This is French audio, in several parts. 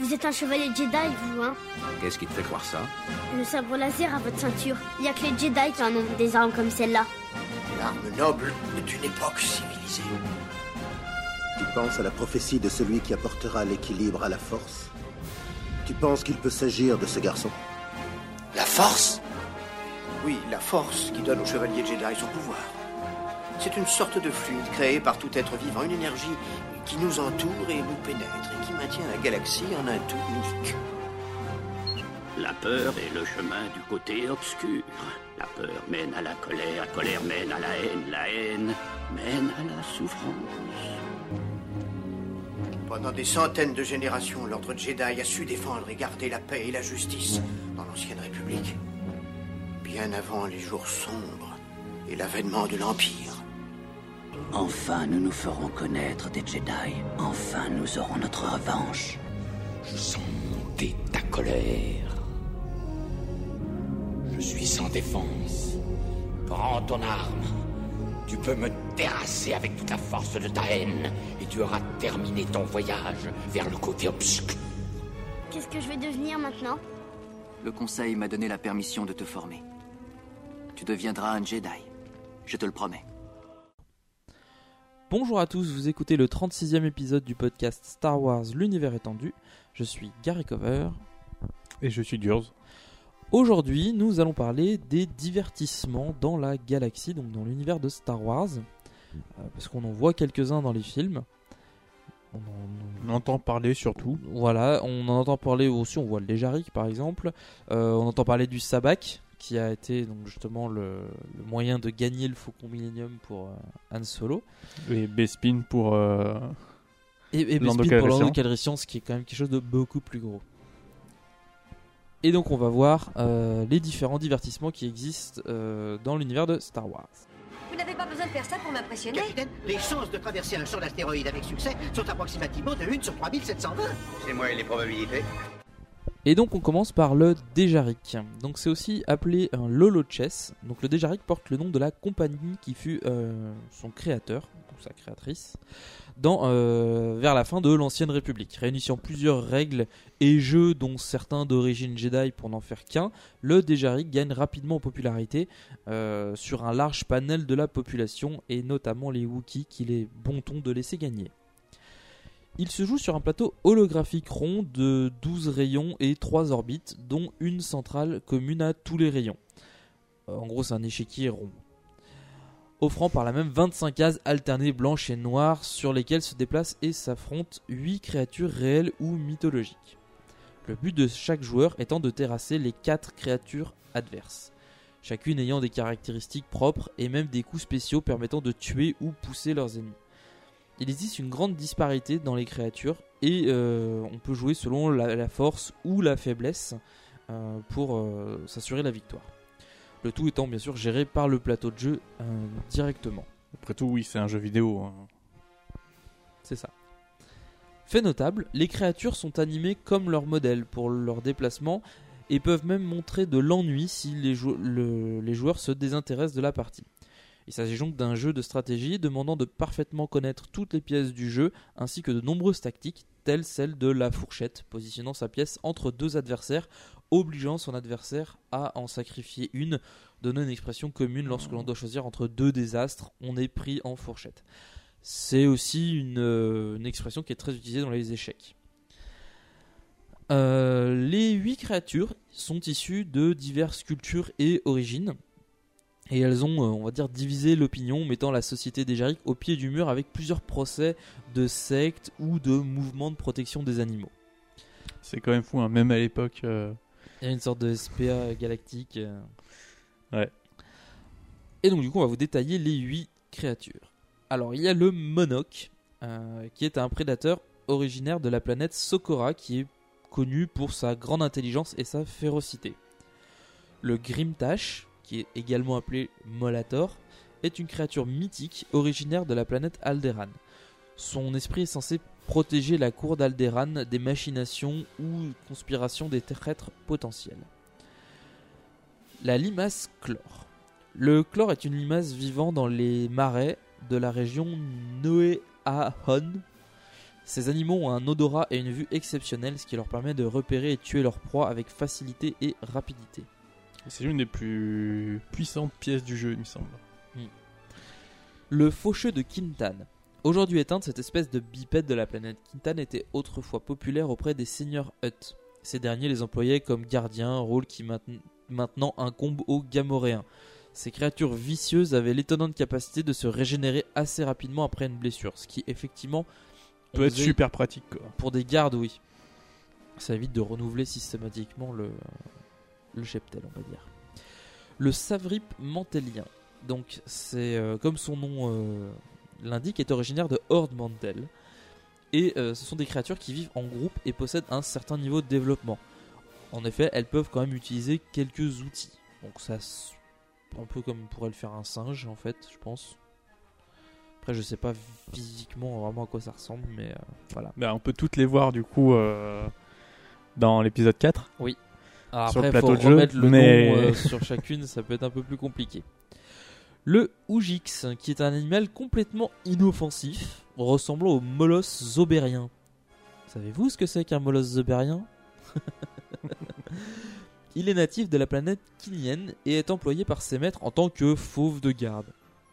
Vous êtes un chevalier Jedi, vous, hein Qu'est-ce qui te fait croire ça? Le sabre laser à votre ceinture. Il y a que les Jedi qui en ont des armes comme celle-là. L'arme noble d'une époque civilisée. Tu penses à la prophétie de celui qui apportera l'équilibre à la force? Tu penses qu'il peut s'agir de ce garçon? La force? Oui, la force qui donne au chevalier Jedi son pouvoir. C'est une sorte de fluide créé par tout être vivant, une énergie qui nous entoure et nous pénètre et qui maintient la galaxie en un tout unique. La peur est le chemin du côté obscur. La peur mène à la colère, la colère mène à la haine, la haine mène à la souffrance. Pendant des centaines de générations, l'ordre Jedi a su défendre et garder la paix et la justice dans l'ancienne République. Bien avant les jours sombres et l'avènement de l'Empire. Enfin, nous nous ferons connaître des Jedi. Enfin, nous aurons notre revanche. Je sens monter ta colère. Je suis sans défense. Prends ton arme. Tu peux me terrasser avec toute la force de ta haine et tu auras terminé ton voyage vers le côté obscur. Qu'est-ce que je vais devenir maintenant? Le conseil m'a donné la permission de te former. Tu deviendras un Jedi. Je te le promets. Bonjour à tous, vous écoutez le 36e épisode du podcast Star Wars L'univers étendu. Je suis Gary Cover. Et je suis Durs. Aujourd'hui, nous allons parler des divertissements dans la galaxie, donc dans l'univers de Star Wars. Euh, parce qu'on en voit quelques-uns dans les films. On en entend parler surtout. Voilà, on en entend parler aussi, on voit le Léjaric par exemple. Euh, on entend parler du Sabak, qui a été donc justement le, le moyen de gagner le Faucon Millennium pour euh, Han Solo. Et Bespin pour. euh, Et, et Bespin pour Lando Calrissian. Calrissian, ce qui est quand même quelque chose de beaucoup plus gros. Et donc on va voir euh, les différents divertissements qui existent euh, dans l'univers de Star Wars. Vous n'avez pas besoin de faire ça pour m'impressionner Capitaine, les chances de traverser un champ d'astéroïdes avec succès sont approximativement de 1 sur 3720. C'est moi et les probabilités. Et donc on commence par le Déjaric. Donc c'est aussi appelé un Lolo Chess. Donc le Déjaric porte le nom de la compagnie qui fut euh, son créateur, ou sa créatrice, dans, euh, vers la fin de l'Ancienne République. Réunissant plusieurs règles et jeux dont certains d'origine Jedi pour n'en faire qu'un, le Déjaric gagne rapidement en popularité euh, sur un large panel de la population et notamment les Wookiees qu'il est bon ton de laisser gagner. Il se joue sur un plateau holographique rond de 12 rayons et 3 orbites, dont une centrale commune à tous les rayons. Euh, En gros, c'est un échiquier rond. Offrant par la même 25 cases alternées blanches et noires sur lesquelles se déplacent et s'affrontent 8 créatures réelles ou mythologiques. Le but de chaque joueur étant de terrasser les 4 créatures adverses, chacune ayant des caractéristiques propres et même des coups spéciaux permettant de tuer ou pousser leurs ennemis. Il existe une grande disparité dans les créatures et euh, on peut jouer selon la, la force ou la faiblesse euh, pour euh, s'assurer la victoire. Le tout étant bien sûr géré par le plateau de jeu directement. Après tout, oui, c'est un jeu vidéo. hein. C'est ça. Fait notable, les créatures sont animées comme leur modèle pour leur déplacement et peuvent même montrer de l'ennui si les, jou- le- les joueurs se désintéressent de la partie. Il s'agit donc d'un jeu de stratégie demandant de parfaitement connaître toutes les pièces du jeu ainsi que de nombreuses tactiques telles celle de la fourchette, positionnant sa pièce entre deux adversaires, obligeant son adversaire à en sacrifier une, donnant une expression commune lorsque l'on doit choisir entre deux désastres, on est pris en fourchette. C'est aussi une, euh, expression qui est très utilisée dans les échecs. Euh, les huit créatures sont issues de diverses cultures et origines. Et elles ont, euh, on va dire, divisé l'opinion, mettant la société des Jariques au pied du mur avec plusieurs procès de sectes ou de mouvements de protection des animaux. C'est quand même fou, hein, même à l'époque. euh, Il y a une sorte de SPA galactique. euh. Ouais. Et donc, du coup, on va vous détailler les 8 créatures. Alors, il y a le Monok, euh, qui est un prédateur originaire de la planète Sokora, qui est connu pour sa grande intelligence et sa férocité. Le Grimtash, qui est également appelé Molator, est une créature mythique originaire de la planète Alderaan. Son esprit est censé protéger la cour d'Alderaan des machinations ou conspirations des traîtres potentiels. La limace chlore. Le chlore est une limace vivant dans les marais de la région Noéahon. Ces animaux ont un odorat et une vue exceptionnels, ce qui leur permet de repérer et tuer leurs proies avec facilité et rapidité. C'est l'une des plus puissantes pièces du jeu, il me semble. Le faucheux de Kintan. Aujourd'hui éteinte, cette espèce de bipède de la planète Kintan était autrefois populaire auprès des seigneurs Hutt. Ces derniers les employaient comme gardiens, rôle qui mainte- maintenant incombe aux Gamoréens. Ces créatures vicieuses avaient l'étonnante capacité de se régénérer assez rapidement après une blessure, ce qui effectivement Peut être super pratique, quoi. pour des gardes, oui. Ça évite de renouveler systématiquement le, le cheptel, on va dire. Le Savrip mantellien. Donc, c'est euh, comme son nom euh, l'indique, est originaire de Horde Mantel. Et euh, ce sont des créatures qui vivent en groupe et possèdent un certain niveau de développement. En effet, elles peuvent quand même utiliser quelques outils. Donc, ça, un peu comme pourrait le faire un singe, en fait, je pense. Après, je sais pas physiquement vraiment à quoi ça ressemble, mais voilà. Bah, on peut toutes les voir, du coup, dans l'épisode 4. Alors sur le après, plateau faut de jeu, remettre le mais- nom euh, sur chacune, ça peut être un peu plus compliqué. Le Ougix, qui est un animal complètement inoffensif, ressemblant au molosse zobérien. Savez-vous ce que c'est qu'un molosse zobérien? Il est natif de la planète Kinienne et est employé par ses maîtres en tant que fauve de garde.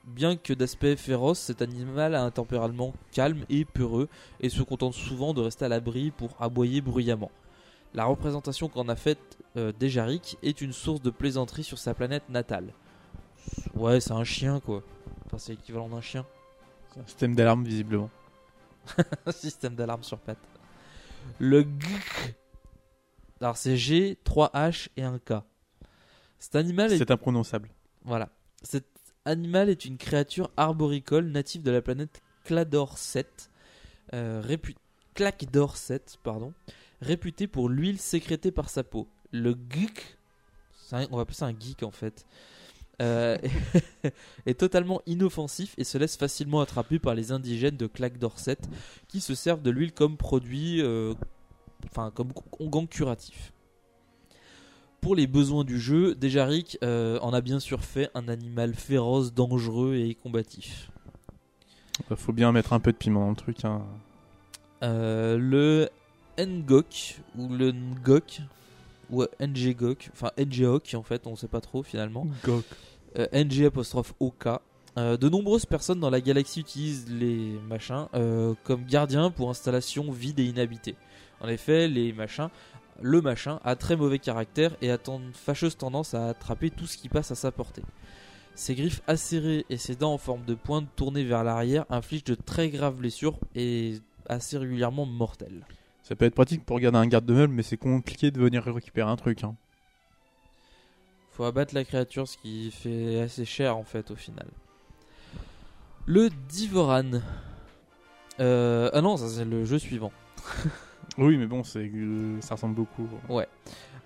Bien que d'aspect féroce, cet animal a un tempérament calme et peureux et se contente souvent de rester à l'abri pour aboyer bruyamment. La représentation qu'en a faite euh, Dejarik est une source de plaisanterie sur sa planète natale. Ouais, c'est un chien quoi. Enfin, c'est l'équivalent d'un chien. C'est un système d'alarme, visiblement. Système d'alarme sur pattes. Le G. Alors c'est G, 3 H et un K. Cet animal est C'est imprononçable. Voilà. Cet animal est une créature arboricole native de la planète Clador 7, euh, répu- Claquedor 7, pardon, réputée pour l'huile sécrétée par sa peau. Le geek, un- on va appeler ça un geek en fait, euh, est totalement inoffensif et se laisse facilement attraper par les indigènes de Claquedor 7 qui se servent de l'huile comme produit, euh, enfin comme gang curatif. Pour les besoins du jeu, Dejarik euh, en a bien sûr fait un animal féroce, dangereux et combatif. Bah, faut bien mettre un peu de piment dans le truc. Hein. Le Ngok ou le Ngok ou Ngok, enfin Ngok en fait, on sait pas trop finalement. Gok. Euh, NG apostrophe OK. Euh, de nombreuses personnes dans la galaxie utilisent les machins euh, comme gardiens pour installations vides et inhabitées. En effet, les machins, le machin a très mauvais caractère et a une fâcheuse tendance à attraper tout ce qui passe à sa portée. Ses griffes acérées et ses dents en forme de pointe tournées vers l'arrière infligent de très graves blessures et assez régulièrement mortelles. Ça peut être pratique pour garder un garde de meuble, mais c'est compliqué de venir récupérer un truc. Hein. Faut abattre la créature, ce qui fait assez cher en fait au final. Le Divoran. Euh, ah non, ça c'est le jeu suivant. Oui, mais bon, c'est euh, ça ressemble beaucoup. Ouais.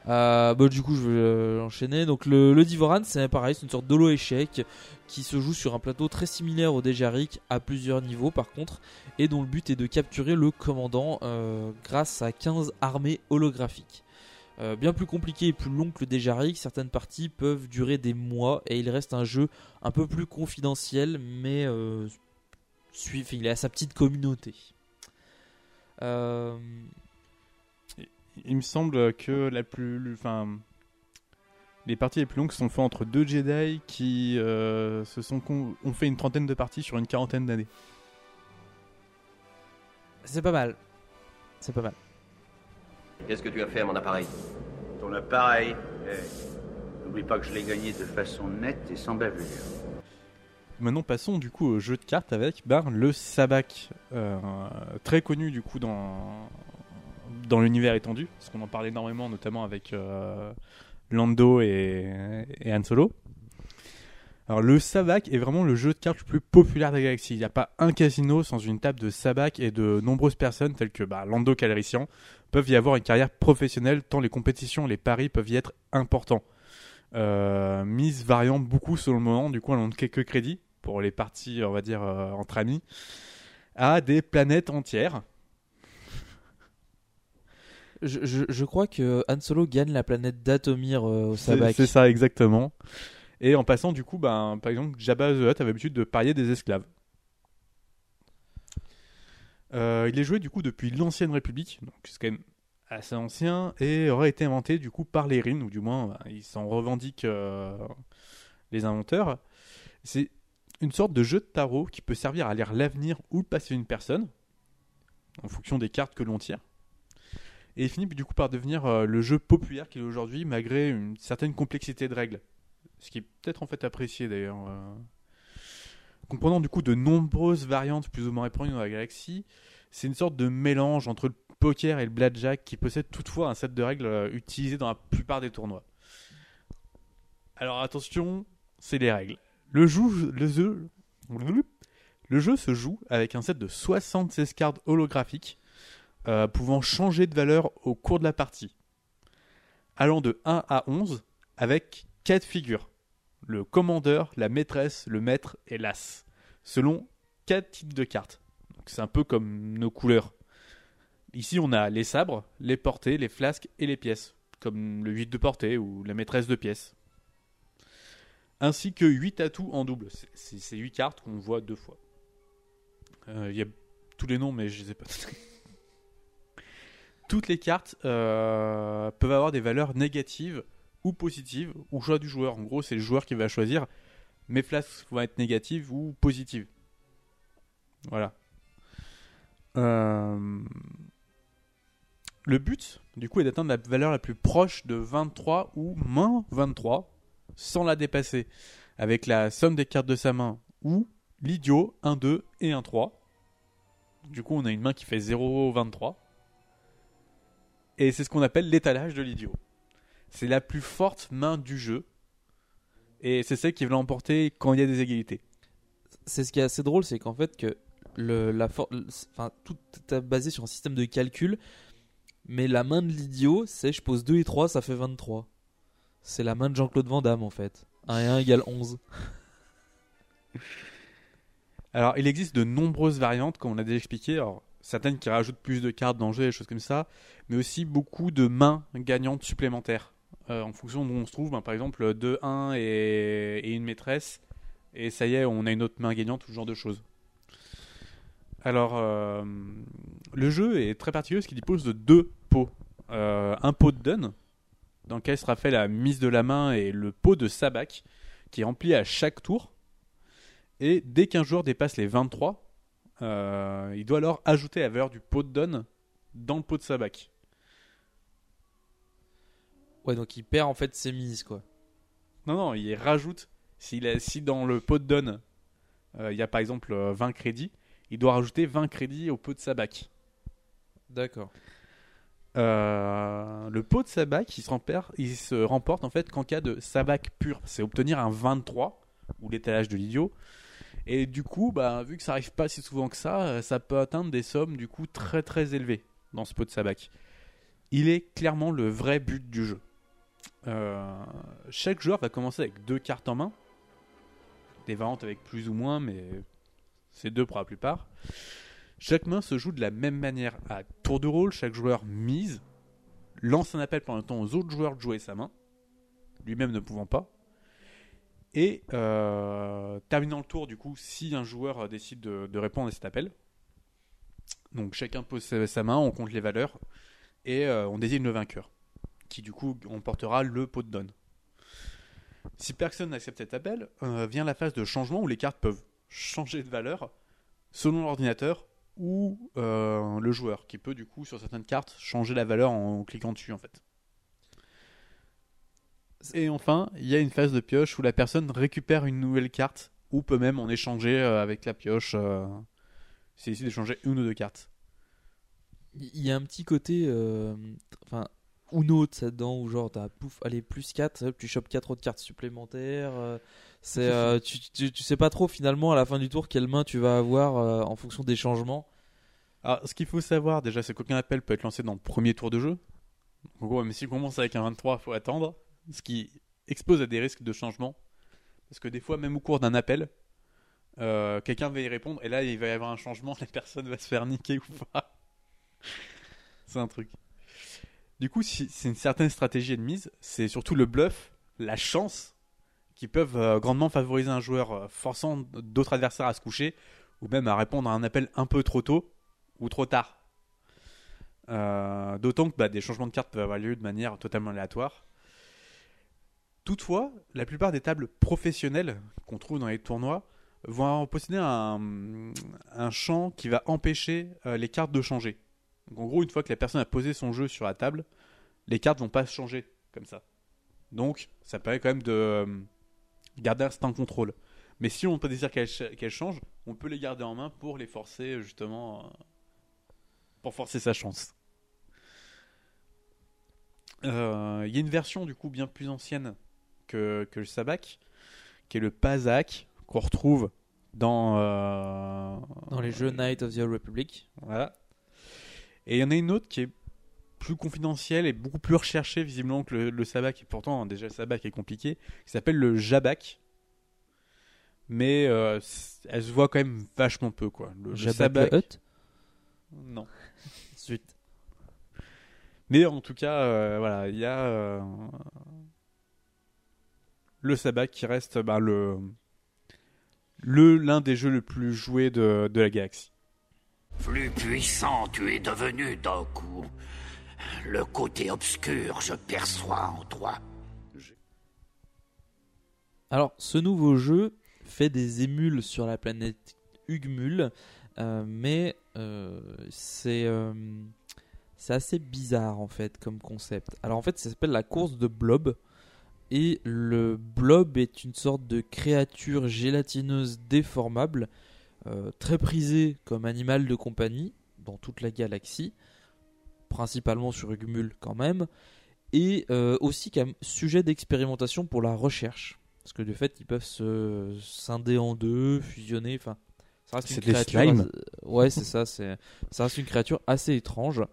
Euh, bah, du coup, je vais euh, enchaîner. Donc, le, Divoran, c'est pareil, c'est une sorte d'holo échec qui se joue sur un plateau très similaire au Dejarik, à plusieurs niveaux par contre, et dont le but est de capturer le commandant euh, grâce à 15 armées holographiques. Euh, bien plus compliqué et plus long que le Dejarik, certaines parties peuvent durer des mois et il reste un jeu un peu plus confidentiel, mais il a sa petite communauté. Il me semble que la plus, enfin, les parties les plus longues sont faites entre deux Jedi qui euh, se sont con- ont fait une trentaine de parties sur une quarantaine d'années. c'est pas mal. C'est pas mal. Qu'est-ce que tu as fait à mon appareil? Ton appareil, eh, n'oublie pas que je l'ai gagné de façon nette et sans bavure. Maintenant, passons du coup au jeu de cartes avec ben, le Sabak, euh, très connu du coup dans dans l'univers étendu, parce qu'on en parle énormément, notamment avec euh, Lando et, et Han Solo. Alors le Sabak est vraiment le jeu de cartes le plus populaire de la galaxie. Il n'y a pas un casino sans une table de Sabak et de nombreuses personnes telles que bah, Lando Calrissian peuvent y avoir une carrière professionnelle tant les compétitions et les paris peuvent y être importants. Euh, mise variant beaucoup selon le moment, du coup on donne quelques crédits pour les parties, on va dire, euh, entre amis, à des planètes entières. Je, je- je crois que Han Solo gagne la planète d'Atomir euh, au Sabak. c'est ça exactement. Et en passant, du coup, ben, par exemple, Jabba the Hutt avait l'habitude de parier des esclaves. Euh, il est joué du coup depuis l'ancienne République, donc c'est quand même assez ancien, et aurait été inventé du coup par les Rin, ou du moins bah, ils s'en revendiquent euh, les inventeurs. C'est une sorte de jeu de tarot qui peut servir à lire l'avenir ou le passé d'une personne, en fonction des cartes que l'on tire. Et il finit du coup par devenir euh, le jeu populaire qu'il est aujourd'hui, malgré une certaine complexité de règles. Ce qui est peut-être en fait apprécié d'ailleurs. euh. Comprenant du coup de nombreuses variantes plus ou moins répandues dans la galaxie, c'est une sorte de mélange entre le poker et le blackjack qui possède toutefois un set de règles euh, utilisé dans la plupart des tournois. Alors attention, c'est les règles. Le, jeu, le, jeu, le jeu se joue avec un set de 76 cartes holographiques euh, pouvant changer de valeur au cours de la partie, allant de 1 à 11 avec 4 figures le commandeur, la maîtresse, le maître et l'as, selon 4 types de cartes. C'est un peu comme nos couleurs. Ici, on a les sabres, les portées, les flasques et les pièces, comme le 8 de portée ou la maîtresse de pièces. Ainsi que 8 atouts en double. C'est- C'est ces 8 cartes qu'on voit deux fois. Euh, Il y a tous les noms, mais je les ai pas. Toutes les cartes euh, peuvent avoir des valeurs négatives ou positives, ou choix du joueur. En gros, c'est le joueur qui va choisir. Mes flasques vont être négatives ou positives. Voilà. Euh, Le but, du coup, est d'atteindre la valeur la plus proche de 23 ou moins 23, sans la dépasser, avec la somme des cartes de sa main, ou l'idiot, 1, 2 et 1, 3. Du coup, on a une main qui fait 0, 23. Et c'est ce qu'on appelle l'étalage de l'idiot. C'est la plus forte main du jeu. Et c'est celle qui va l'emporter quand il y a des égalités. C'est ce qui est assez drôle, c'est qu'en fait que le, la for- enfin, tout est basé sur un système de calcul, mais la main de l'idiot, c'est je pose 2 et 3, ça fait 23. C'est la main de Jean-Claude Van Damme en fait. 1 et 1 égale 11. Alors, il existe de nombreuses variantes, comme on a déjà expliqué. Alors, certaines qui rajoutent plus de cartes dans le jeu et des choses comme ça, mais aussi beaucoup de mains gagnantes supplémentaires. Euh, en fonction d'où on se trouve, ben, par exemple, 2, 1 et, une maîtresse, et ça y est, on a une autre main gagnante, tout ce genre de choses. Alors, euh, le jeu est très particulier parce qu'il dispose de deux pots. Euh, un pot de dun, dans lequel sera fait la mise de la main, et le pot de sabac, qui est rempli à chaque tour. Et dès qu'un joueur dépasse les 23, euh, il doit alors ajouter la valeur du pot de donne dans le pot de sabac. Ouais, donc il perd en fait ses mises quoi. Non, non, il rajoute. S'il a- si dans le pot de donne, euh, il y a par exemple euh, 20 crédits, il doit rajouter 20 crédits au pot de sabac. D'accord. Euh, le pot de sabac, il se, remporte, il se remporte en fait qu'en cas de sabac pur. C'est obtenir un 23, ou l'étalage de l'idiot. Et du coup, bah, vu que ça arrive pas si souvent que ça, euh, ça peut atteindre des sommes du coup très très élevées dans ce pot de sabac. Il est clairement le vrai but du jeu. Euh, chaque joueur va commencer avec deux cartes en main. Des variantes avec plus ou moins, mais c'est deux pour la plupart. Chaque main se joue de la même manière. À tour de rôle, chaque joueur mise, lance un appel pendant le temps aux autres joueurs de jouer sa main, lui-même ne pouvant pas. Et euh, terminant le tour, du coup, si un joueur euh, décide de, répondre à cet appel, donc chacun pose sa, main, on compte les valeurs et euh, on désigne le vainqueur, qui du coup emportera le pot de donne. Si personne n'accepte cet appel, vient la phase de changement où les cartes peuvent changer de valeur selon l'ordinateur ou le joueur, qui peut du coup sur certaines cartes changer la valeur en cliquant dessus en fait. Et enfin, il y a une phase de pioche où la personne récupère une nouvelle carte ou peut même en échanger euh, avec la pioche. Euh, c'est ici d'échanger une ou deux cartes. Il y a un petit côté. euh, Enfin. Uno de ça dedans où genre t'as pouf allez plus 4 tu chopes 4 autres cartes supplémentaires euh, c'est euh, tu, tu, tu sais pas trop finalement à la fin du tour quelle main tu vas avoir euh, en fonction des changements Alors, ce qu'il faut savoir déjà, c'est qu'aucun appel peut être lancé dans le premier tour de jeu. En gros, même si on commence avec un 23, il faut attendre. Ce qui expose à des risques de changement. Parce que des fois, même au cours d'un appel, euh, quelqu'un va y répondre et là, il va y avoir un changement, la personne va se faire niquer ou pas. c'est un truc. Du coup, c'est une certaine stratégie de mise, c'est surtout le bluff, la chance, qui peuvent euh, grandement favoriser un joueur, euh, forçant d'autres adversaires à se coucher, ou même à répondre à un appel un peu trop tôt, ou trop tard. D'autant que bah, des changements de cartes peuvent avoir lieu de manière totalement aléatoire. Toutefois, la plupart des tables professionnelles qu'on trouve dans les tournois vont posséder un, champ qui va empêcher euh, les cartes de changer. Donc, en gros, une fois que la personne a posé son jeu sur la table, les cartes vont pas changer comme ça. Donc, ça permet quand même de euh, garder un certain contrôle. Mais si on peut désire qu'elles ch- qu'elles changent, on peut les garder en main pour les forcer justement, euh, pour forcer sa chance. Il y a une version du coup bien plus ancienne que, que le Sabak, qui est le Pazak, qu'on retrouve dans, euh, Dans les jeux Night of the Old Republic. Voilà. Et il y en a une autre qui est plus confidentielle et beaucoup plus recherchée visiblement que le, le Sabak. Et pourtant, déjà, le Sabak est compliqué. Qui s'appelle le Jabak. Mais euh, elle se voit quand même vachement peu, quoi. Le, le Sabak- Hutt? Non. Zut. Mais en tout cas, euh, voilà, il y a euh, le Sabak qui reste bah, le le l'un des jeux le plus joués de, de la galaxie. Plus puissant tu es devenu d'un coup. Le côté obscur, je perçois en toi. Alors, ce nouveau jeu fait des émules sur la planète Ugmul, euh, mais euh, c'est euh, c'est assez bizarre en fait comme concept. Alors en fait, ça s'appelle la course de blob. Et le blob est une sorte de créature gélatineuse déformable, euh, très prisée comme animal de compagnie dans toute la galaxie, principalement sur Ugmul quand même, et euh, aussi comme sujet d'expérimentation pour la recherche. Parce que de fait, ils peuvent se scinder en deux, fusionner. Enfin, ça reste C'est une des créature. slimes. Ouais, c'est ça. C'est ça reste une créature assez étrange.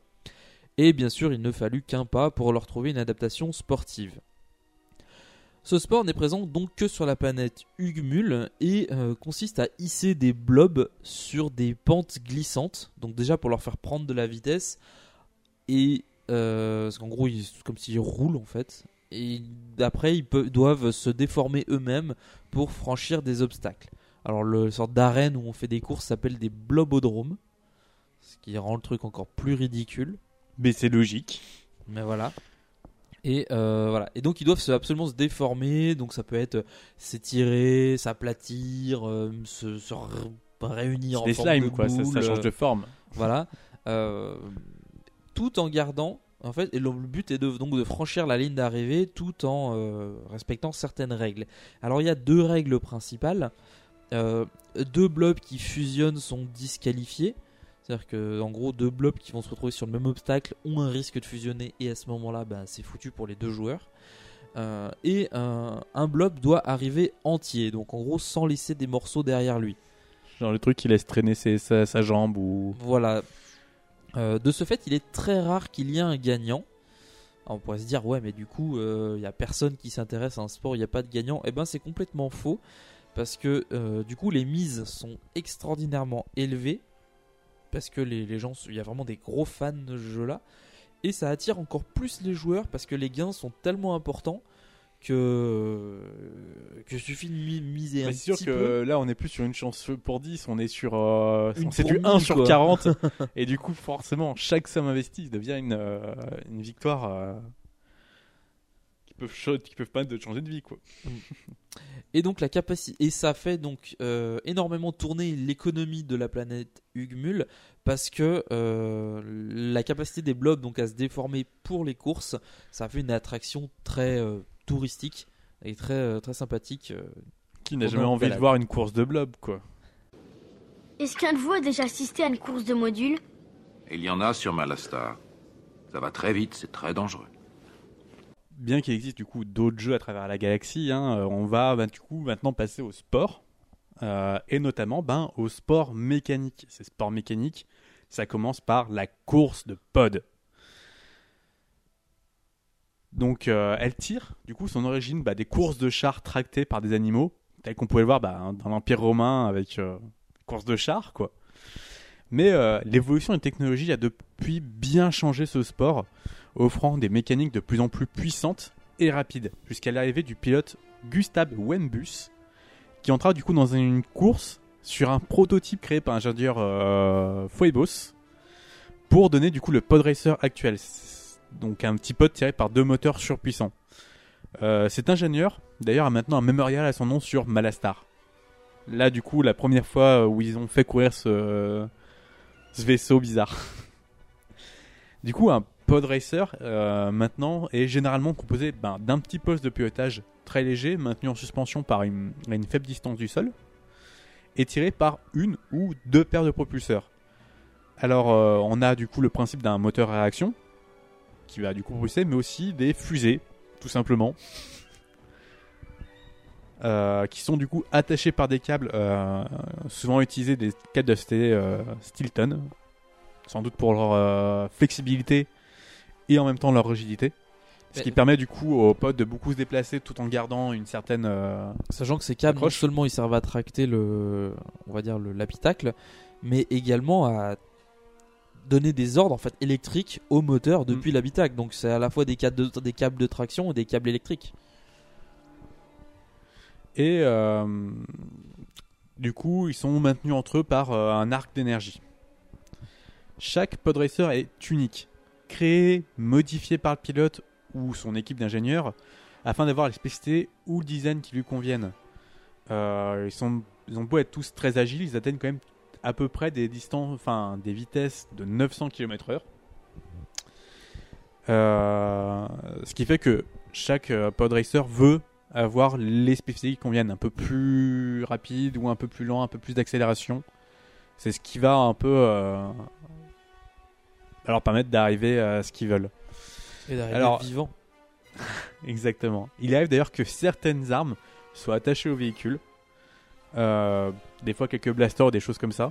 Et bien sûr, il ne fallut qu'un pas pour leur trouver une adaptation sportive. Ce sport n'est présent donc que sur la planète Ugmul et euh, consiste à hisser des blobs sur des pentes glissantes. Donc déjà pour leur faire prendre de la vitesse et euh, parce qu'en gros, ils, c'est comme s'ils roulent en fait. Et après, ils peuvent, doivent se déformer eux-mêmes pour franchir des obstacles. Alors, le sorte d'arène où on fait des courses s'appelle des blobodromes, ce qui rend le truc encore plus ridicule. Mais c'est logique. Mais voilà. Et euh, voilà. Et donc ils doivent absolument se déformer. Donc ça peut être euh, s'étirer, s'aplatir, euh, se, se réunir C'est en des forme slimes, de quoi, ça- ça change de forme. Voilà. Euh, tout en gardant. En fait, et le le but est de, donc de franchir la ligne d'arrivée tout en respectant certaines règles. Alors il y a deux règles principales. Deux blobs qui fusionnent sont disqualifiés. C'est-à-dire que, en gros, deux blobs qui vont se retrouver sur le même obstacle ont un risque de fusionner et à ce moment-là, bah, c'est foutu pour les deux joueurs. Euh, et un, un blob doit arriver entier, donc en gros sans laisser des morceaux derrière lui. Genre le truc qui laisse traîner ses- sa, sa jambe ou. Voilà. Euh, de ce fait, il est très rare qu'il y ait un gagnant. Alors, on pourrait se dire, ouais, mais du coup, il n'y a personne qui s'intéresse à un sport, il n'y a pas de gagnant. Eh ben, c'est complètement faux. Parce que, euh, du coup, les mises sont extraordinairement élevées. Parce que les, les gens, il y a vraiment des gros fans de ce jeu-là. Et ça attire encore plus les joueurs parce que les gains sont tellement importants que, que suffit de mi- miser un Mais c'est sûr petit que peu. là, on est plus sur une chance pour 10, on est sur. euh, c'est du 1 mille, sur quoi. 40. et du coup, forcément, chaque somme investie devient une, euh, une victoire euh, peuvent qui peuvent permettre de changer de vie, quoi. Et donc la capacité et ça fait donc euh, énormément tourner l'économie de la planète Ugmul parce que euh, la capacité des blobs donc à se déformer pour les courses, ça fait une attraction très euh, touristique et très euh, très sympathique. euh, Qui n'a jamais envie de voir une course de blob, quoi. Est-ce qu'un de vous a déjà assisté à une course de modules? Il y en a sur Malastar. Ça va très vite, c'est très dangereux. Bien qu'il existe du coup d'autres jeux à travers la galaxie, hein, euh, on va bah, du coup maintenant passer au sport. euh, et notamment ben, au sport mécanique. Ces sports mécaniques, ça commence par la course de pod. Donc euh, elle tire du coup son origine bah, des courses de chars tractées par des animaux, telles qu'on pouvait le voir bah, dans l'Empire romain avec euh, course de chars quoi. Mais l'évolution des technologies a depuis bien changé ce sport, offrant des mécaniques de plus en plus puissantes et rapides, jusqu'à l'arrivée du pilote Gustav Wembus, qui entra du coup dans une course sur un prototype créé par l'ingénieur euh, Phoebos, pour donner du coup le pod racer actuel. Donc un petit pod tiré par deux moteurs surpuissants. Euh, cet ingénieur, d'ailleurs, a maintenant un mémorial à son nom sur Malastar. Là, du coup, la première fois où ils ont fait courir ce, ce vaisseau bizarre. du coup, un pod racer euh, maintenant est généralement composé ben, d'un petit poste de pilotage très léger, maintenu en suspension par une, à une faible distance du sol, et tiré par une ou deux paires de propulseurs. Alors, euh, on a du coup le principe d'un moteur à réaction qui va du coup propulser, mais aussi des fusées, tout simplement, euh, qui sont du coup attachés par des câbles, euh, souvent utilisés des câbles de Stilton, sans doute pour leur flexibilité et en même temps leur rigidité. Ce qui permet du coup aux pods de beaucoup se déplacer tout en gardant une certaine. euh, Sachant que ces câbles, non seulement ils servent à tracter le, on va dire le l'habitacle, mais également à donner des ordres en fait électriques au moteur depuis l'habitacle. Donc c'est à la fois des câbles de, des câbles de traction et des câbles électriques. Et euh, du coup, ils sont maintenus entre eux par euh, un arc d'énergie. Chaque podracer est unique, créé, modifié par le pilote ou son équipe d'ingénieurs afin d'avoir les spécificités ou le design qui lui conviennent. Euh, ils, ont beau être tous très agiles, ils atteignent quand même à peu près des distances, enfin des vitesses de 900 km/h. Euh, ce qui fait que chaque euh, pod racer veut avoir les spécificités qui conviennent, un peu plus rapide ou un peu plus lent, un peu plus d'accélération. C'est ce qui va un peu leur permettre d'arriver à ce qu'ils veulent. Et d'arriver Alors- vivant. Exactement. Il arrive d'ailleurs que certaines armes soient attachées au véhicule. Euh, des fois quelques blasters ou des choses comme ça.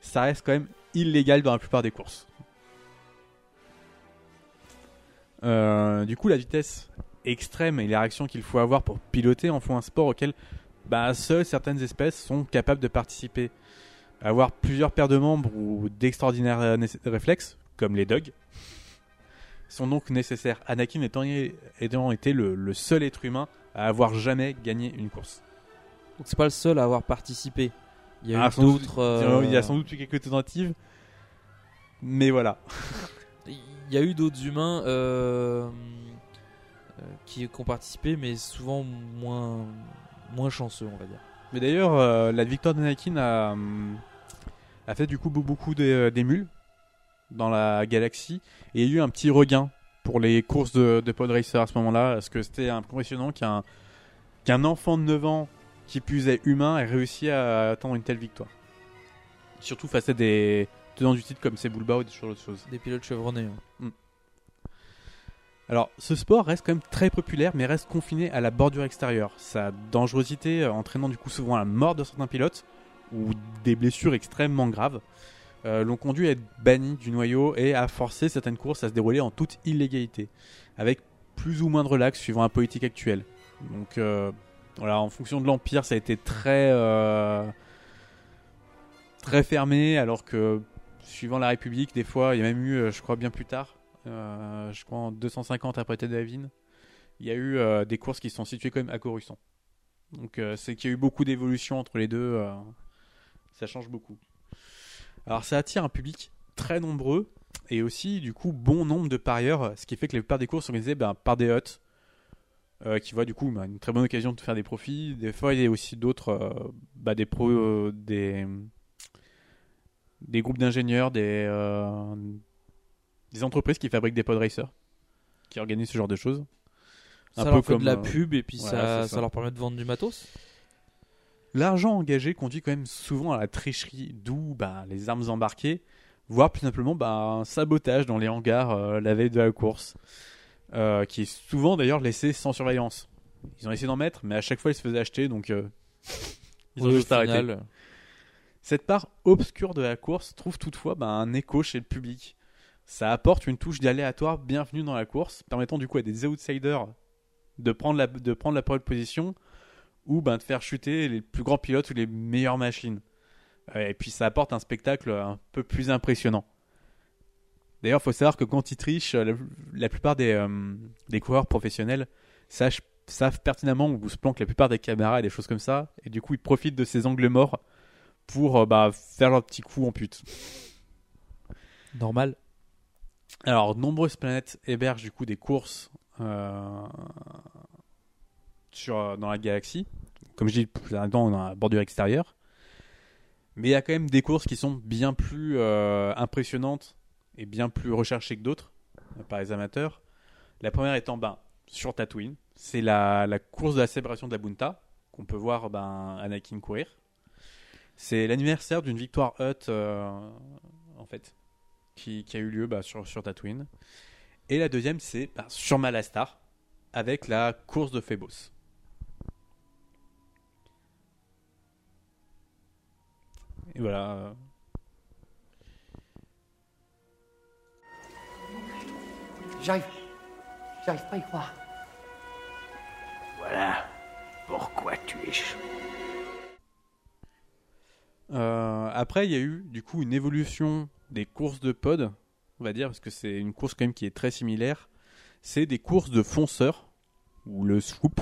Ça reste quand même illégal dans la plupart des courses. Euh, du coup, la vitesse extrême et les réactions qu'il faut avoir pour piloter en font un sport auquel bah, seules certaines espèces sont capables de participer. Avoir plusieurs paires de membres ou d'extraordinaires euh, réflexes, comme les dogs, sont donc nécessaires. Anakin étant, ayant été le, le seul être humain à avoir jamais gagné une course. Donc c'est pas le seul à avoir participé. Il y a Ah, eu d'autres. euh, Il y a sans doute eu quelques tentatives, mais voilà. Il y a eu d'autres humains euh, qui, qui ont participé, mais souvent moins, moins chanceux, on va dire. Mais d'ailleurs, euh, la victoire d'Anakin a, hum, a fait du coup beau- beaucoup d'é- d'émules dans la galaxie et il y a eu un petit regain pour les courses de, de pod racer à ce moment-là parce que c'était impressionnant qu'un qu'un enfant de 9 ans qui est humain ait réussi à atteindre une telle victoire. Surtout face à des tenants du titre comme Sebulba ou des choses. Des pilotes chevronnés. hein. Mm. Alors, ce sport reste quand même très populaire, mais reste confiné à la bordure extérieure. Sa dangerosité euh, entraînant du coup souvent la mort de certains pilotes ou des blessures extrêmement graves euh, l'ont conduit à être banni du noyau et à forcer certaines courses à se dérouler en toute illégalité, avec plus ou moins de relax suivant la politique actuelle. Donc, euh, voilà, en fonction de l'Empire, ça a été très euh, très fermé, alors que suivant la République, des fois, il y a même eu, je crois bien plus tard, je crois en 250 après Ted Davin, il y a eu des courses qui sont situées quand même à Coruscant. Donc c'est qu'il y a eu beaucoup d'évolution entre les deux, ça change beaucoup. Alors ça attire un public très nombreux et aussi du coup bon nombre de parieurs, ce qui fait que la plupart des courses sont organisées ben, par des huts euh, qui voient du coup ben, une très bonne occasion de faire des profits. Des fois il y a aussi d'autres, euh, des pros, euh, des des groupes d'ingénieurs, des euh, des entreprises qui fabriquent des pod racers, qui organisent ce genre de choses. Ça leur fait de la pub et puis ça leur permet de vendre du matos? L'argent engagé conduit quand même souvent à la tricherie, d'où bah, les armes embarquées, voire plus simplement bah, un sabotage dans les hangars euh, la veille de la course, euh, qui est souvent d'ailleurs laissé sans surveillance. Ils ont essayé d'en mettre, mais à chaque fois ils se faisaient acheter, donc euh, ils ont Oui, juste arrêté. final. Cette part obscure de la course trouve toutefois bah, un écho chez le public. Ça apporte une touche d'aléatoire bienvenue dans la course, permettant du coup à des outsiders de prendre la, de prendre la pole position ou ben, de faire chuter les plus grands pilotes ou les meilleures machines. Euh, Et puis ça apporte un spectacle un peu plus impressionnant. D'ailleurs, il faut savoir que quand ils trichent, la, la plupart des, euh, des coureurs professionnels sachent- savent pertinemment où se planquent la plupart des caméras et des choses comme ça, et du coup ils profitent de ces angles morts pour euh, bah, faire leur petit coup en pute. Normal. Alors, nombreuses planètes hébergent du coup des courses euh, sur, dans la galaxie. Comme je dis, plus dans la bordure extérieure. Mais il y a quand même des courses qui sont bien plus euh, impressionnantes et bien plus recherchées que d'autres euh, par les amateurs. La première étant ben, sur Tatooine. C'est la, course de la célébration de la Bunta qu'on peut voir ben, Anakin courir. C'est l'anniversaire d'une victoire Hutt euh, en fait qui, a eu lieu bah, sur, sur Tatooine. Et la deuxième, c'est bah, sur Malastar, avec la course de Phébos. Voilà. J'arrive. J'arrive pas à y croire. Voilà pourquoi tu es chaud. Euh, après, il y a eu du coup une évolution des courses de pod, on va dire, parce que c'est une course quand même qui est très similaire. C'est des courses de fonceurs, ou le swoop,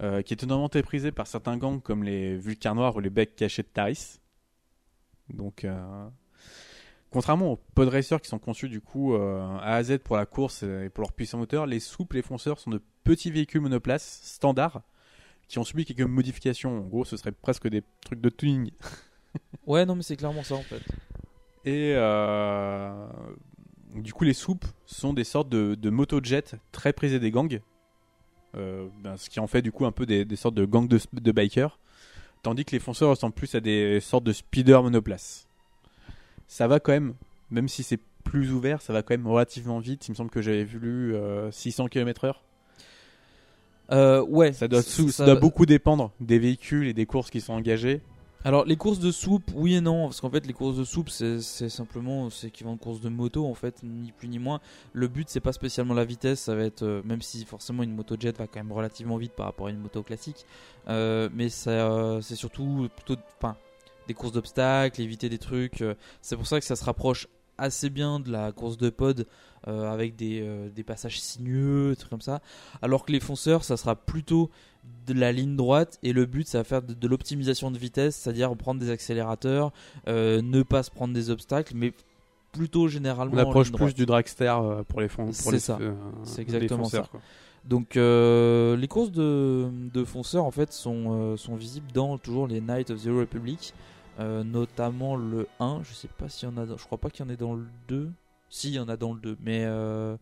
euh, qui est énormément prisé par certains gangs comme les Vulcains Noirs ou les Becs cachés de Taris. Donc, euh, contrairement aux pod racers qui sont conçus du coup euh, A à Z pour la course et pour leur puissant moteur, les swoops, les fonceurs sont de petits véhicules monoplaces standards qui ont subi quelques modifications. En gros, ce serait presque des trucs de tuning. Ouais, non, mais c'est clairement ça en fait. Et euh, du coup, les soupes sont des sortes de, de motojets très prisés des gangs. Euh, ben, ce qui en fait du coup un peu des, des sortes de gangs de, de bikers. Tandis que les fonceurs ressemblent plus à des sortes de speeders monoplaces. Ça va quand même, même si c'est plus ouvert, ça va quand même relativement vite. Il me semble que j'avais vu euh, 600 km/h. Euh, ouais. Ça doit, sou- ça- ça doit beaucoup dépendre des véhicules et des courses qui sont engagées. Alors les courses de soupe, oui et non, parce qu'en fait les courses de soupe c'est simplement c'est équivalent de courses de moto en fait, ni plus ni moins. Le but c'est pas spécialement la vitesse, ça va être euh, même si forcément une moto jet va quand même relativement vite par rapport à une moto classique, euh, mais euh, c'est surtout plutôt des courses d'obstacles, éviter des trucs. c'est pour ça que ça se rapproche assez bien de la course de pod euh, avec des, euh, des passages sinueux, des trucs comme ça. Alors que les fonceurs, ça sera plutôt de la ligne droite et le but, ça va faire de, de l'optimisation de vitesse, c'est-à-dire prendre des accélérateurs, euh, ne pas se prendre des obstacles, mais plutôt généralement. On en approche ligne plus du dragster pour les pour C'est les- ça. c'est les exactement fonceurs, ça. Donc euh, les courses de, de fonceurs en fait sont, euh, sont visibles dans toujours les Knights of the Republic, euh, notamment le 1. Je sais pas s'il y en a, dans- je crois pas qu'il y en ait dans le 2. Si, il y en a dans le 2, mais euh,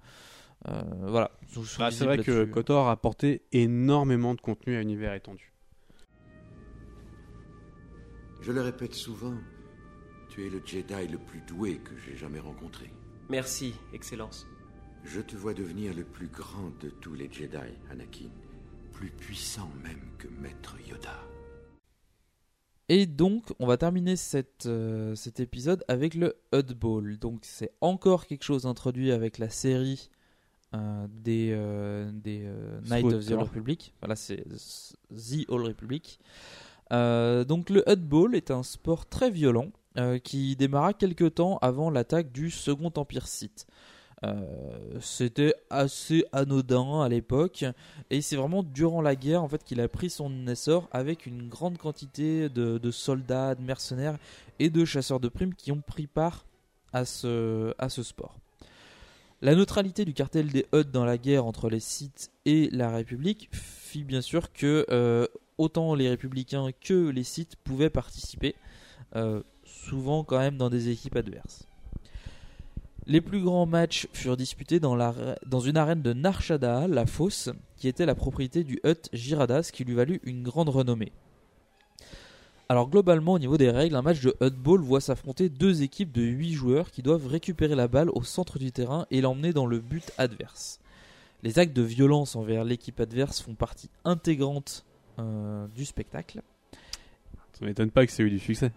euh, voilà. Bah, c'est vrai que. KOTOR a apporté énormément de contenu à univers étendu. Je le répète souvent, tu es le Jedi le plus doué que j'ai jamais rencontré. Merci, Excellence. Je te vois devenir le plus grand de tous les Jedi, Anakin. Plus puissant même que Maître Yoda. Et donc, on va terminer cette, euh, cet épisode avec le Hut Ball. Donc, c'est encore quelque chose introduit avec la série euh, des, euh, des euh, Knights of the. Old Republic. Voilà, c'est The Old Republic. Donc, le Hut Ball est un sport très violent qui démarra quelques temps avant l'attaque du Second Empire Sith. Euh, c'était assez anodin à l'époque et c'est vraiment durant la guerre en fait qu'il a pris son essor avec une grande quantité de, soldats, de mercenaires et de chasseurs de primes qui ont pris part à ce, sport. La neutralité du cartel des Hutt dans la guerre entre les Sith et la République fit bien sûr que euh, autant les républicains que les Sith pouvaient participer, euh, souvent quand même dans des équipes adverses. Les plus grands matchs furent disputés dans, la, dans une arène de Narshada, la fosse, qui était la propriété du Hutt Giradas, qui lui valut une grande renommée. Alors globalement, au niveau des règles, un match de Hutt Ball voit s'affronter deux équipes de 8 joueurs qui doivent récupérer la balle au centre du terrain et l'emmener dans le but adverse. Les actes de violence envers l'équipe adverse font partie intégrante euh, du spectacle. Ça m'étonne pas que c'est eu du succès.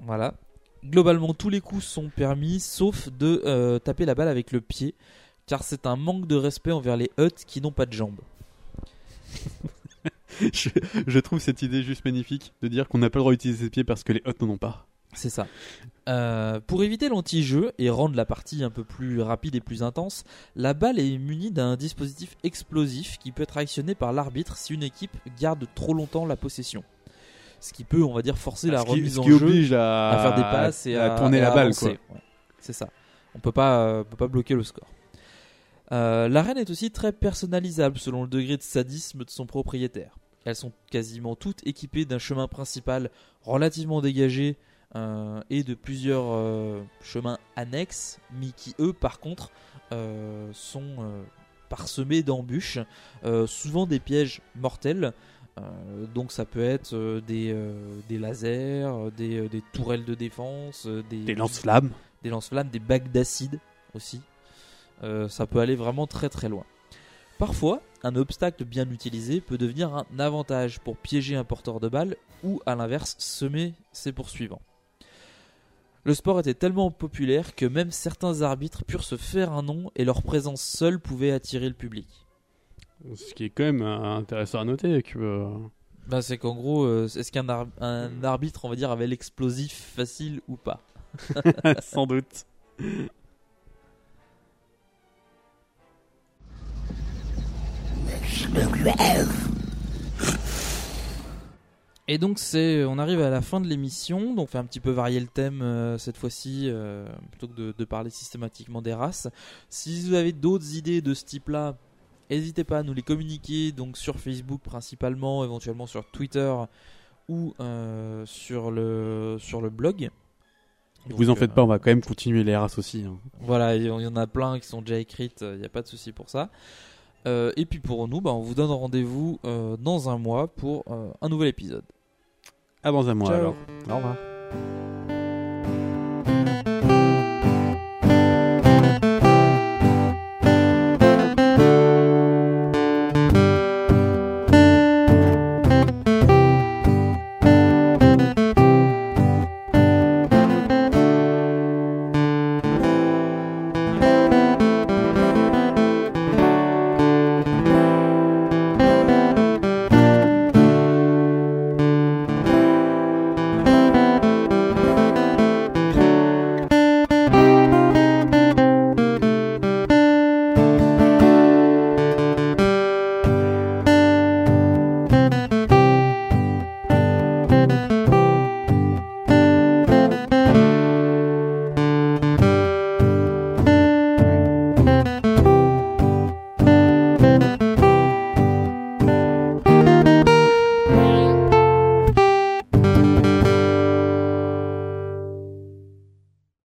Voilà. Globalement, tous les coups sont permis, sauf de euh, taper la balle avec le pied, car c'est un manque de respect envers les Hutt qui n'ont pas de jambes. je, je trouve cette idée juste magnifique de dire qu'on n'a pas le droit d'utiliser ses pieds parce que les Hutt n'en ont pas. C'est ça. Euh, pour éviter l'anti-jeu et rendre la partie un peu plus rapide et plus intense, la balle est munie d'un dispositif explosif qui peut être actionné par l'arbitre si une équipe garde trop longtemps la possession. Ce qui peut, on va dire, forcer Ah, la qui- remise en qui jeu oblige à- faire des passes et à à, tourner et la balle. Ouais, C'est ça. On peut pas, euh, peut pas bloquer le score. Euh, L'arène est aussi très personnalisable selon le degré de sadisme de son propriétaire. Elles sont quasiment toutes équipées d'un chemin principal relativement dégagé euh, et de plusieurs euh, chemins annexes, mais qui eux par contre sont parsemés d'embûches, souvent des pièges mortels. Euh, donc ça peut être euh, des, euh, des lasers, des, des tourelles de défense, des, Des lance-flammes. des lance-flammes, des bacs d'acide aussi. Ça peut aller vraiment très très loin. Parfois, un obstacle bien utilisé peut devenir un avantage pour piéger un porteur de balles ou à l'inverse semer ses poursuivants. Le sport était tellement populaire que même certains arbitres purent se faire un nom et leur présence seule pouvait attirer le public. Ce qui est quand même euh, intéressant à noter que. Bah, c'est qu'en gros, euh, est-ce qu'un ar- un arbitre, on va dire, avait l'explosif facile ou pas? Sans doute. Et donc c'est, on arrive à la fin de l'émission, donc on fait un petit peu varier le thème euh, cette fois-ci, euh, plutôt que de, de parler systématiquement des races. Si vous avez d'autres idées de ce type-là, n'hésitez pas à nous les communiquer, donc sur Facebook principalement, éventuellement sur Twitter ou euh, sur le sur le blog. Vous en Donc, faites euh, pas, on va quand même continuer les races aussi. hein. Voilà, il y en a plein qui sont déjà écrites, il n'y a pas de souci pour ça. Euh, et puis pour nous, bah, on vous donne rendez-vous euh, dans un mois pour un nouvel épisode. À dans un mois Ciao. alors. Au revoir.